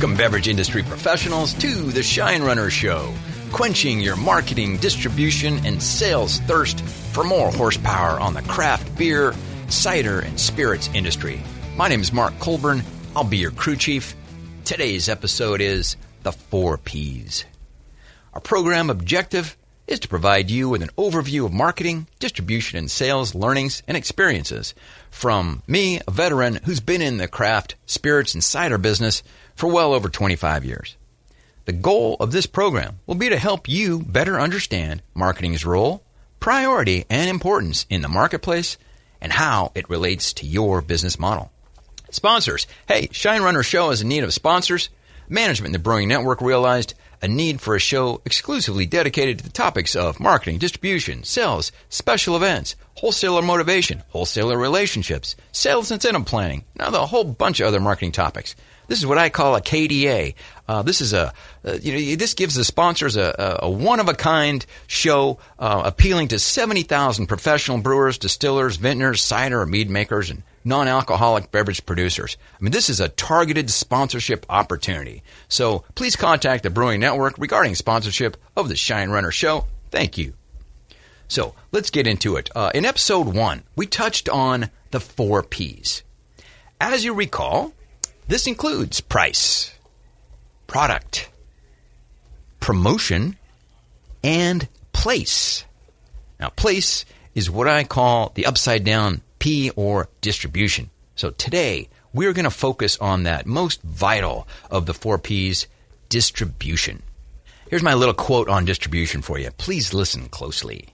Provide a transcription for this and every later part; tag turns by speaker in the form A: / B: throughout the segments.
A: Welcome, beverage industry professionals, to the Shine Runner Show, quenching your marketing, distribution, and sales thirst for more horsepower on the craft beer, cider, and spirits industry. My name is Mark Colburn. I'll be your crew chief. Today's episode is The Four Ps. Our program objective is to provide you with an overview of marketing, distribution, and sales learnings and experiences from me, a veteran who's been in the craft, spirits, and cider business for well over 25 years. The goal of this program will be to help you better understand marketing's role, priority, and importance in the marketplace and how it relates to your business model. Sponsors. Hey, Shine Runner Show is in need of sponsors. Management in the Brewing Network realized a need for a show exclusively dedicated to the topics of marketing, distribution, sales, special events, wholesaler motivation, wholesaler relationships, sales incentive planning, now a whole bunch of other marketing topics. This is what I call a KDA. Uh, this is a uh, you know this gives the sponsors a, a, a one of a kind show uh, appealing to seventy thousand professional brewers, distillers, vintners, cider, mead makers, and non-alcoholic beverage producers. I mean, this is a targeted sponsorship opportunity. So please contact the Brewing Network regarding sponsorship of the Shine Runner Show. Thank you. So let's get into it. Uh, in episode one, we touched on the four P's. As you recall, this includes price, product, promotion, and place. Now, place is what I call the upside down P or distribution. So today, we're going to focus on that most vital of the four P's distribution. Here's my little quote on distribution for you. Please listen closely.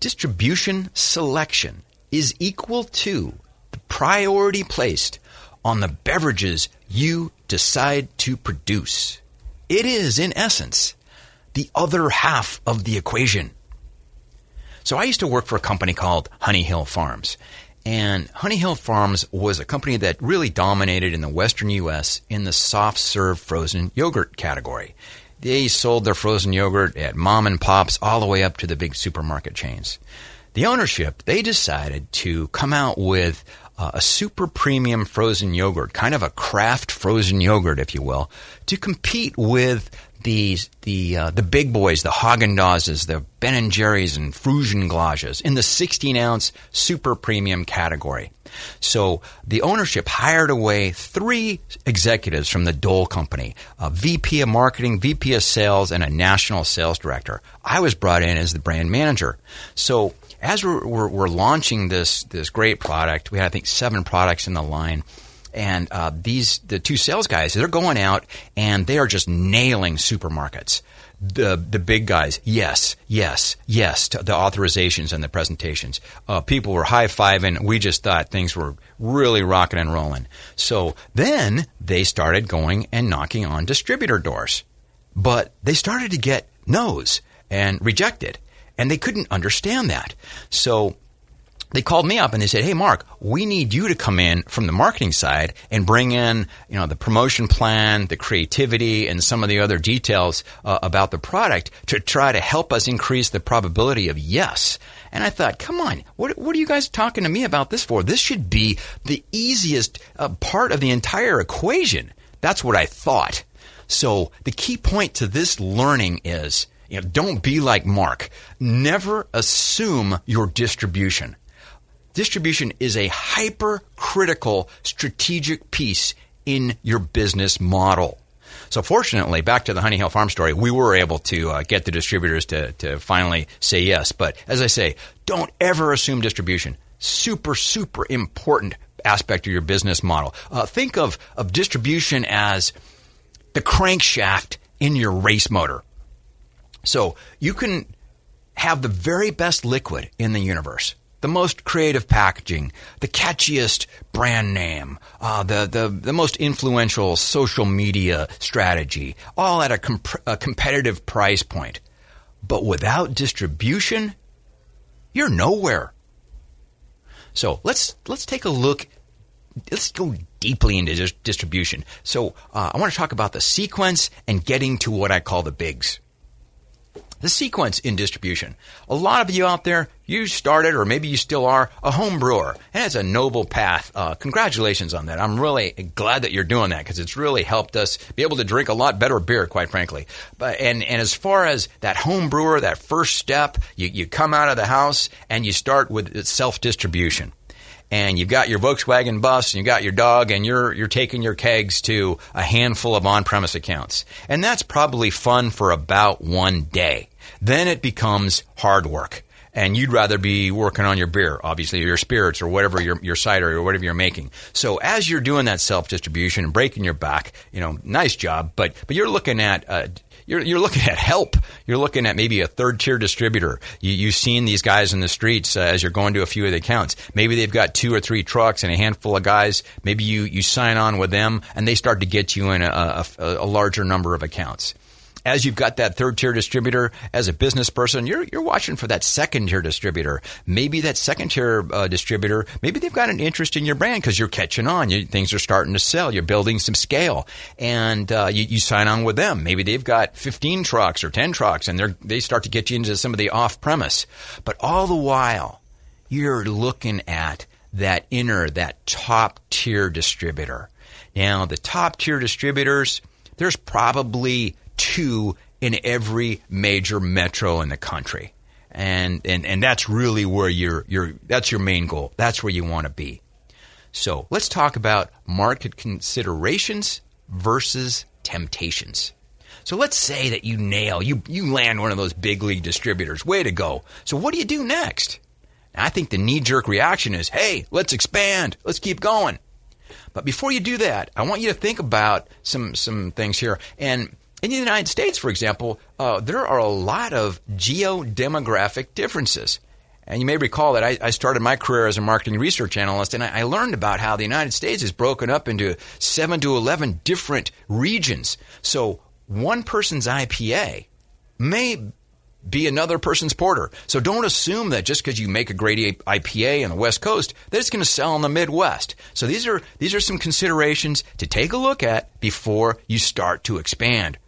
A: Distribution selection is equal to the priority placed on the beverages you decide to produce. It is, in essence, the other half of the equation. So I used to work for a company called Honey Hill Farms. And Honey Hill Farms was a company that really dominated in the western U.S. in the soft serve frozen yogurt category. They sold their frozen yogurt at mom and pops all the way up to the big supermarket chains. The ownership, they decided to come out with uh, a super premium frozen yogurt, kind of a craft frozen yogurt, if you will, to compete with the the uh, the big boys, the Haagen Dazs, the Ben and Jerry's, and Frusen Glädjé in the 16 ounce super premium category. So the ownership hired away three executives from the Dole Company: a VP of marketing, VP of sales, and a national sales director. I was brought in as the brand manager. So as we're, we're, we're, launching this this great product, we had I think seven products in the line, and uh, these the two sales guys they're going out and they are just nailing supermarkets. The the big guys, yes, yes, yes, to the authorizations and the presentations. Uh, people were high fiving. We just thought things were really rocking and rolling. So then they started going and knocking on distributor doors, but they started to get no's and rejected and they couldn't understand that. So they called me up and they said, "Hey, Mark, we need you to come in from the marketing side and bring in, you know, the promotion plan, the creativity, and some of the other details uh, about the product to try to help us increase the probability of yes." And I thought, "Come on, what what are you guys talking to me about this for? This should be the easiest uh, part of the entire equation." That's what I thought. So the key point to this learning is you know, don't be like Mark. Never assume your distribution. Distribution is a hypercritical strategic piece in your business model. So fortunately, back to the Honey Hill Farm story, we were able to uh, get the distributors to, to finally say yes. But as I say, don't ever assume distribution. Super, super important aspect of your business model. Uh, think of, of distribution as the crankshaft in your race motor. So you can have the very best liquid in the universe, the most creative packaging, the catchiest brand name, uh, the, the, the most influential social media strategy, all at a, comp- a competitive price point. But without distribution, you're nowhere. So let's let's take a look. Let's go deeply into dis- distribution. So uh, I want to talk about the sequence and getting to what I call the bigs. The sequence in distribution. A lot of you out there, you started, or maybe you still are, a home brewer, and it's a noble path. Uh, congratulations on that. I'm really glad that you're doing that because it's really helped us be able to drink a lot better beer, quite frankly. But and and as far as that home brewer, that first step, you, you come out of the house and you start with self distribution and you've got your Volkswagen bus and you've got your dog and you're you're taking your kegs to a handful of on-premise accounts. And that's probably fun for about one day. Then it becomes hard work. And you'd rather be working on your beer, obviously, or your spirits or whatever your, your cider or whatever you're making. So as you're doing that self distribution and breaking your back, you know, nice job, but but you're looking at uh, you're, you're looking at help. You're looking at maybe a third tier distributor. You, have seen these guys in the streets uh, as you're going to a few of the accounts. Maybe they've got two or three trucks and a handful of guys. Maybe you, you sign on with them and they start to get you in a, a, a larger number of accounts as you've got that third tier distributor as a business person, you're, you're watching for that second tier distributor. Maybe that second tier uh, distributor, maybe they've got an interest in your brand because you're catching on. You, things are starting to sell. You're building some scale and uh, you, you sign on with them. Maybe they've got 15 trucks or 10 trucks and they they start to get you into some of the off premise. But all the while, you're looking at that inner, that top tier distributor. Now, the top tier distributors, there's probably two in every major metro in the country. And, and, and that's really where you're, you're, that's your main goal. That's where you want to be. So let's talk about market considerations versus temptations. So let's say that you nail, you, you land one of those big league distributors. Way to go. So what do you do next? I think the knee jerk reaction is, hey, let's expand. Let's keep going. But before you do that, I want you to think about some, some things here. And in the United States, for example, uh, there are a lot of geodemographic differences. And you may recall that I, I, started my career as a marketing research analyst, and I, I, learned about how the United States is broken up into seven to 11 different regions. So one person's IPA may be another person's porter. So don't assume that just because you make a great IPA on the West Coast, that it's going to sell in the Midwest. So these are, these are some considerations to take a look at before you start to expand.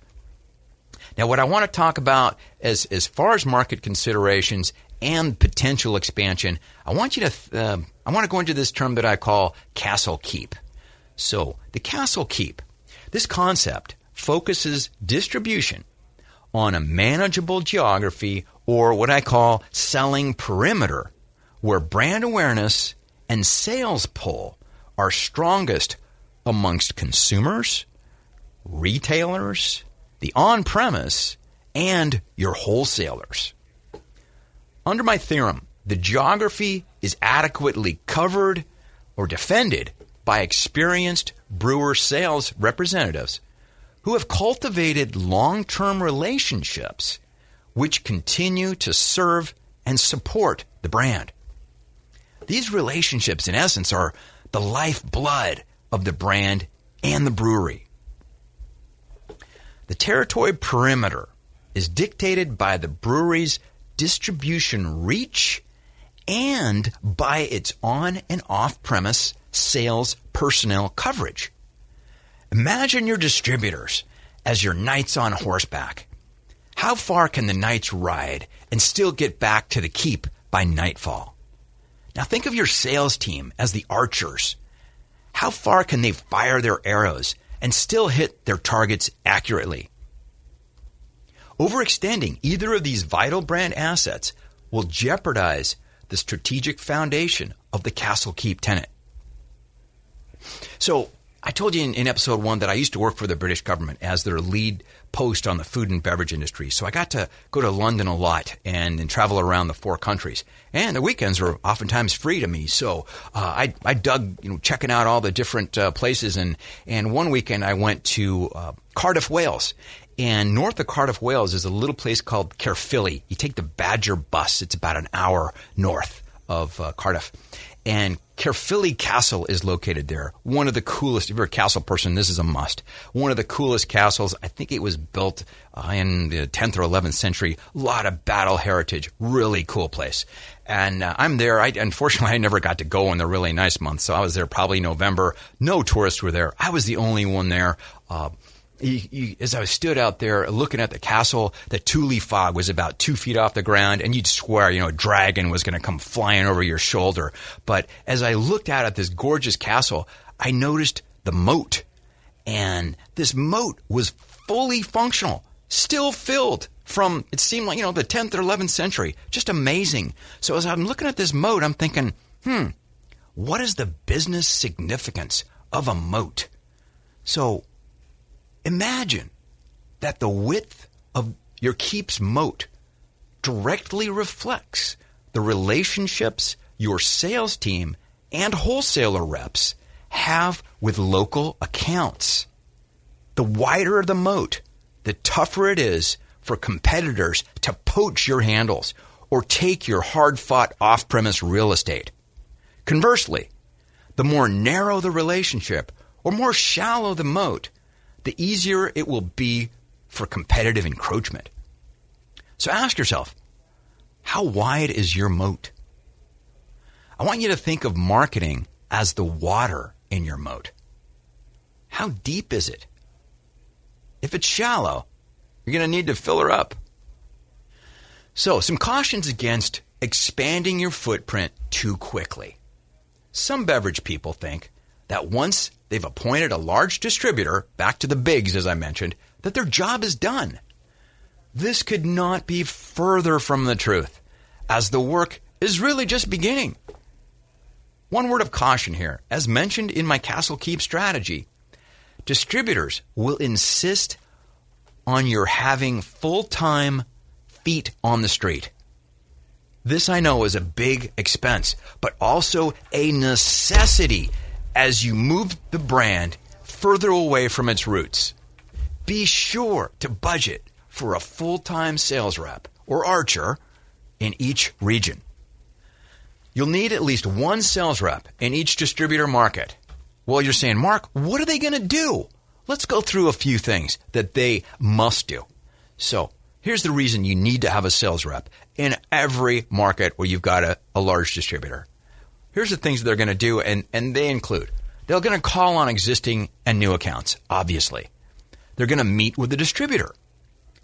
A: Now, what I want to talk about as, as far as market considerations and potential expansion, I want you to uh, I want to go into this term that I call castle keep. So, the castle keep. This concept focuses distribution on a manageable geography or what I call selling perimeter, where brand awareness and sales pull are strongest amongst consumers, retailers, the on premise, and your wholesalers. Under my theorem, the geography is adequately covered or defended by experienced brewer sales representatives who have cultivated long term relationships which continue to serve and support the brand. These relationships, in essence, are the lifeblood of the brand and the brewery. The territory perimeter is dictated by the brewery's distribution reach and by its on and off premise sales personnel coverage. Imagine your distributors as your knights on horseback. How far can the knights ride and still get back to the keep by nightfall? Now think of your sales team as the archers. How far can they fire their arrows and still hit their targets accurately. Overextending either of these vital brand assets will jeopardize the strategic foundation of the Castle Keep tenant. So, I told you in, in, episode one that I used to work for the British government as their lead post on the food and beverage industry. So I got to go to London a lot and, and travel around the four countries. And the weekends were oftentimes free to me. So uh, I, I dug, you know, checking out all the different uh, places. And, and one weekend I went to uh, Cardiff, Wales. And north of Cardiff, Wales is a little place called Caerphilly. You take the Badger bus, it's about an hour north of uh, Cardiff. And Caerphilly Castle is located there. One of the coolest, if you're a castle person, this is a must. One of the coolest castles. I think it was built uh, in the 10th or 11th century. A lot of battle heritage. Really cool place. And uh, I'm there. I, unfortunately, I never got to go in the really nice months. So I was there probably November. No tourists were there. I was the only one there. Uh, as I stood out there looking at the castle, the tule fog was about two feet off the ground, and you'd swear, you know, a dragon was going to come flying over your shoulder. But as I looked out at this gorgeous castle, I noticed the moat, and this moat was fully functional, still filled from it seemed like you know the 10th or 11th century. Just amazing. So as I'm looking at this moat, I'm thinking, hmm, what is the business significance of a moat? So Imagine that the width of your keep's moat directly reflects the relationships your sales team and wholesaler reps have with local accounts. The wider the moat, the tougher it is for competitors to poach your handles or take your hard fought off premise real estate. Conversely, the more narrow the relationship or more shallow the moat, the easier it will be for competitive encroachment. So ask yourself, how wide is your moat? I want you to think of marketing as the water in your moat. How deep is it? If it's shallow, you're going to need to fill her up. So, some cautions against expanding your footprint too quickly. Some beverage people think that once they've appointed a large distributor, back to the bigs as I mentioned, that their job is done. This could not be further from the truth, as the work is really just beginning. One word of caution here, as mentioned in my Castle Keep strategy, distributors will insist on your having full time feet on the street. This I know is a big expense, but also a necessity as you move the brand further away from its roots. Be sure to budget for a full time sales rep or archer in each region. You'll need at least one sales rep in each distributor market. Well, you're saying, Mark, what are they going to do? Let's go through a few things that they must do. So, here's the reason you need to have a sales rep in every market where you've got a, a large distributor here's the things that they're going to do, and, and they include they're going to call on existing and new accounts, obviously. They're going to meet with the distributor.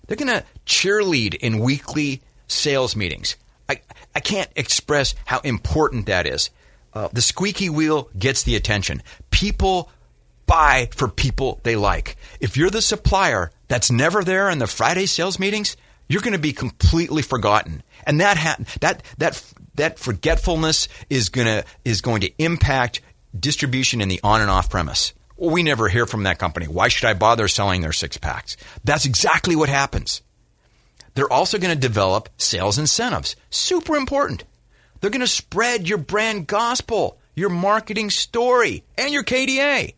A: They're going to cheerlead in weekly sales meetings. I, I can't express how important that is. Uh, the squeaky wheel gets the attention. People buy for people they like. If you're the supplier that's never there in the Friday sales meetings, you're going to be completely forgotten. And that ha- that that that forgetfulness is gonna is going to impact distribution in the on and off premise. We never hear from that company. Why should I bother selling their six packs? That's exactly what happens. They're also going to develop sales incentives. Super important. They're going to spread your brand gospel, your marketing story, and your KDA.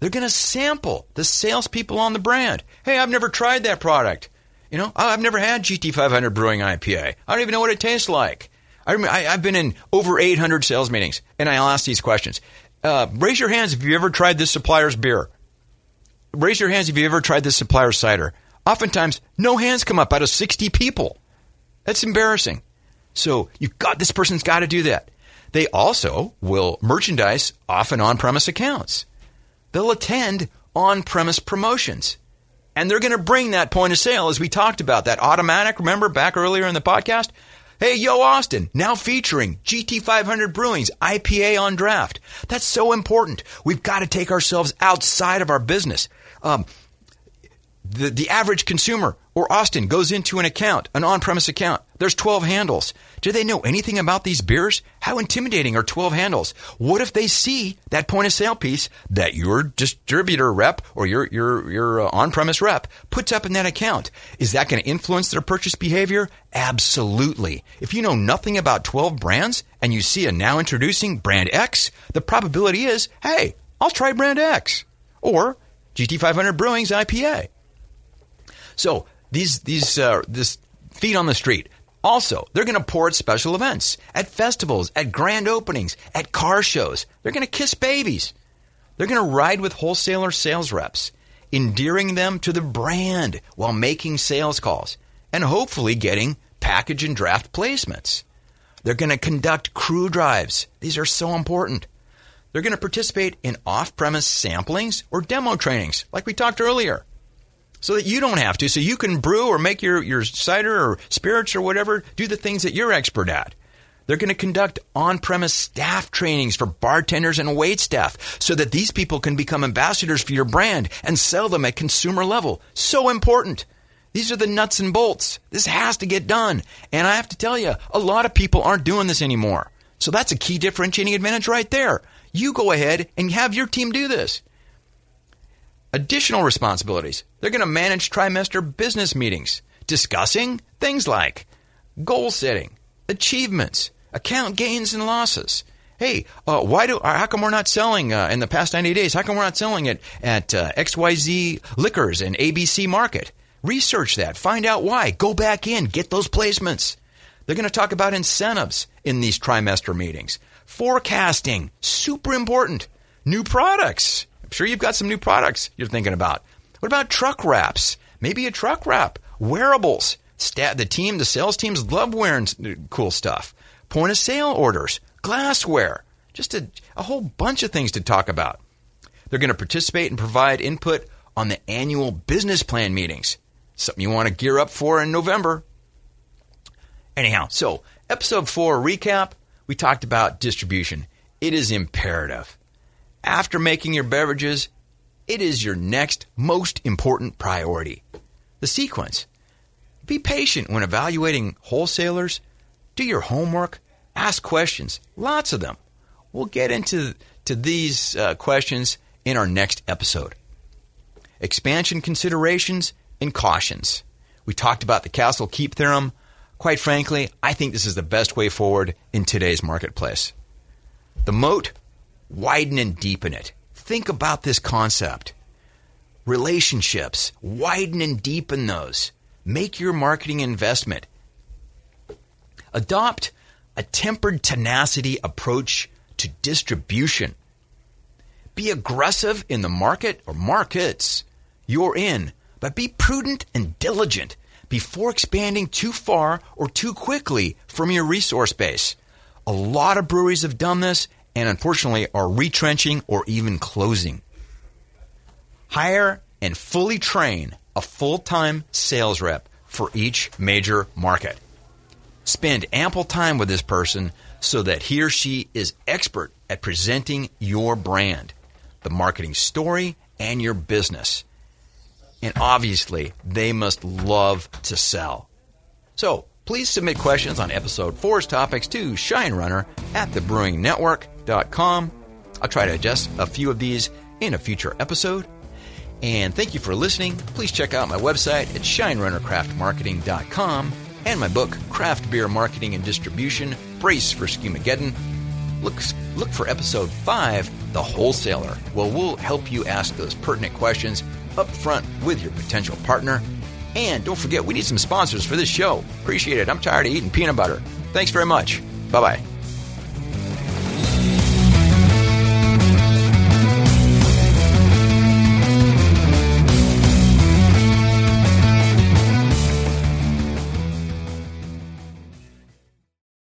A: They're going to sample the salespeople on the brand. Hey, I've never tried that product. You know, oh, I've never had GT500 Brewing IPA. I don't even know what it tastes like. I, I have been in over 800 sales meetings, and I'll ask these questions. Uh, raise your hands if you ever tried this supplier's beer. Raise your hands if you ever tried this supplier's cider. Oftentimes, no hands come up out of 60 people. That's embarrassing. So you got this person's got to do that. They also will merchandise off and on-premise accounts. They'll attend on-premise promotions. And they're going to bring that point of sale as we talked about that automatic. Remember back earlier in the podcast? Hey, Yo Austin, now featuring GT500 Brewing's IPA on draft. That's so important. We've got to take ourselves outside of our business. Um, the, the average consumer or Austin goes into an account, an on premise account. There's 12 handles. Do they know anything about these beers? How intimidating are 12 handles? What if they see that point of sale piece that your distributor rep or your, your, your uh, on premise rep puts up in that account? Is that going to influence their purchase behavior? Absolutely. If you know nothing about 12 brands and you see a now introducing brand X, the probability is, hey, I'll try brand X or GT500 Brewing's IPA. So these these uh, this feet on the street. Also, they're going to pour at special events, at festivals, at grand openings, at car shows. They're going to kiss babies. They're going to ride with wholesaler sales reps, endearing them to the brand while making sales calls and hopefully getting package and draft placements. They're going to conduct crew drives. These are so important. They're going to participate in off premise samplings or demo trainings, like we talked earlier. So that you don't have to, so you can brew or make your, your cider or spirits or whatever, do the things that you're expert at. They're going to conduct on premise staff trainings for bartenders and wait staff so that these people can become ambassadors for your brand and sell them at consumer level. So important. These are the nuts and bolts. This has to get done. And I have to tell you, a lot of people aren't doing this anymore. So that's a key differentiating advantage right there. You go ahead and have your team do this. Additional responsibilities. They're going to manage trimester business meetings, discussing things like goal setting, achievements, account gains and losses. Hey, uh, why do? How come we're not selling uh, in the past 90 days? How come we're not selling it at uh, XYZ Liquors and ABC Market? Research that. Find out why. Go back in. Get those placements. They're going to talk about incentives in these trimester meetings. Forecasting, super important. New products. Sure you've got some new products you're thinking about. What about truck wraps? Maybe a truck wrap. Wearables. Stat, the team, the sales teams love wearing cool stuff. Point of sale orders, glassware, just a, a whole bunch of things to talk about. They're going to participate and provide input on the annual business plan meetings. Something you want to gear up for in November. Anyhow, so episode four recap, we talked about distribution. It is imperative. After making your beverages, it is your next most important priority. The sequence be patient when evaluating wholesalers. Do your homework. Ask questions. Lots of them. We'll get into to these uh, questions in our next episode. Expansion considerations and cautions. We talked about the Castle Keep theorem. Quite frankly, I think this is the best way forward in today's marketplace. The moat, widen and deepen it. Think about this concept. Relationships, widen and deepen those. Make your marketing investment. Adopt a tempered tenacity approach to distribution. Be aggressive in the market or markets you're in, but be prudent and diligent before expanding too far or too quickly from your resource base. A lot of breweries have done this and unfortunately are retrenching or even closing. Hire and fully train a full time sales rep for each major market. Spend ample time with this person so that he or she is expert at presenting your brand, the marketing story, and your business. And obviously, they must love to sell. So, please submit questions on episode 4's topics to ShineRunner at thebrewingnetwork.com. I'll try to adjust a few of these in a future episode. And thank you for listening. Please check out my website at shinerunnercraftmarketing.com and my book, Craft Beer Marketing and Distribution Brace for Skewmageddon. Look, look for episode 5, The Wholesaler. Well, we'll help you ask those pertinent questions up front with your potential partner. And don't forget, we need some sponsors for this show. Appreciate it. I'm tired of eating peanut butter. Thanks very much. Bye bye.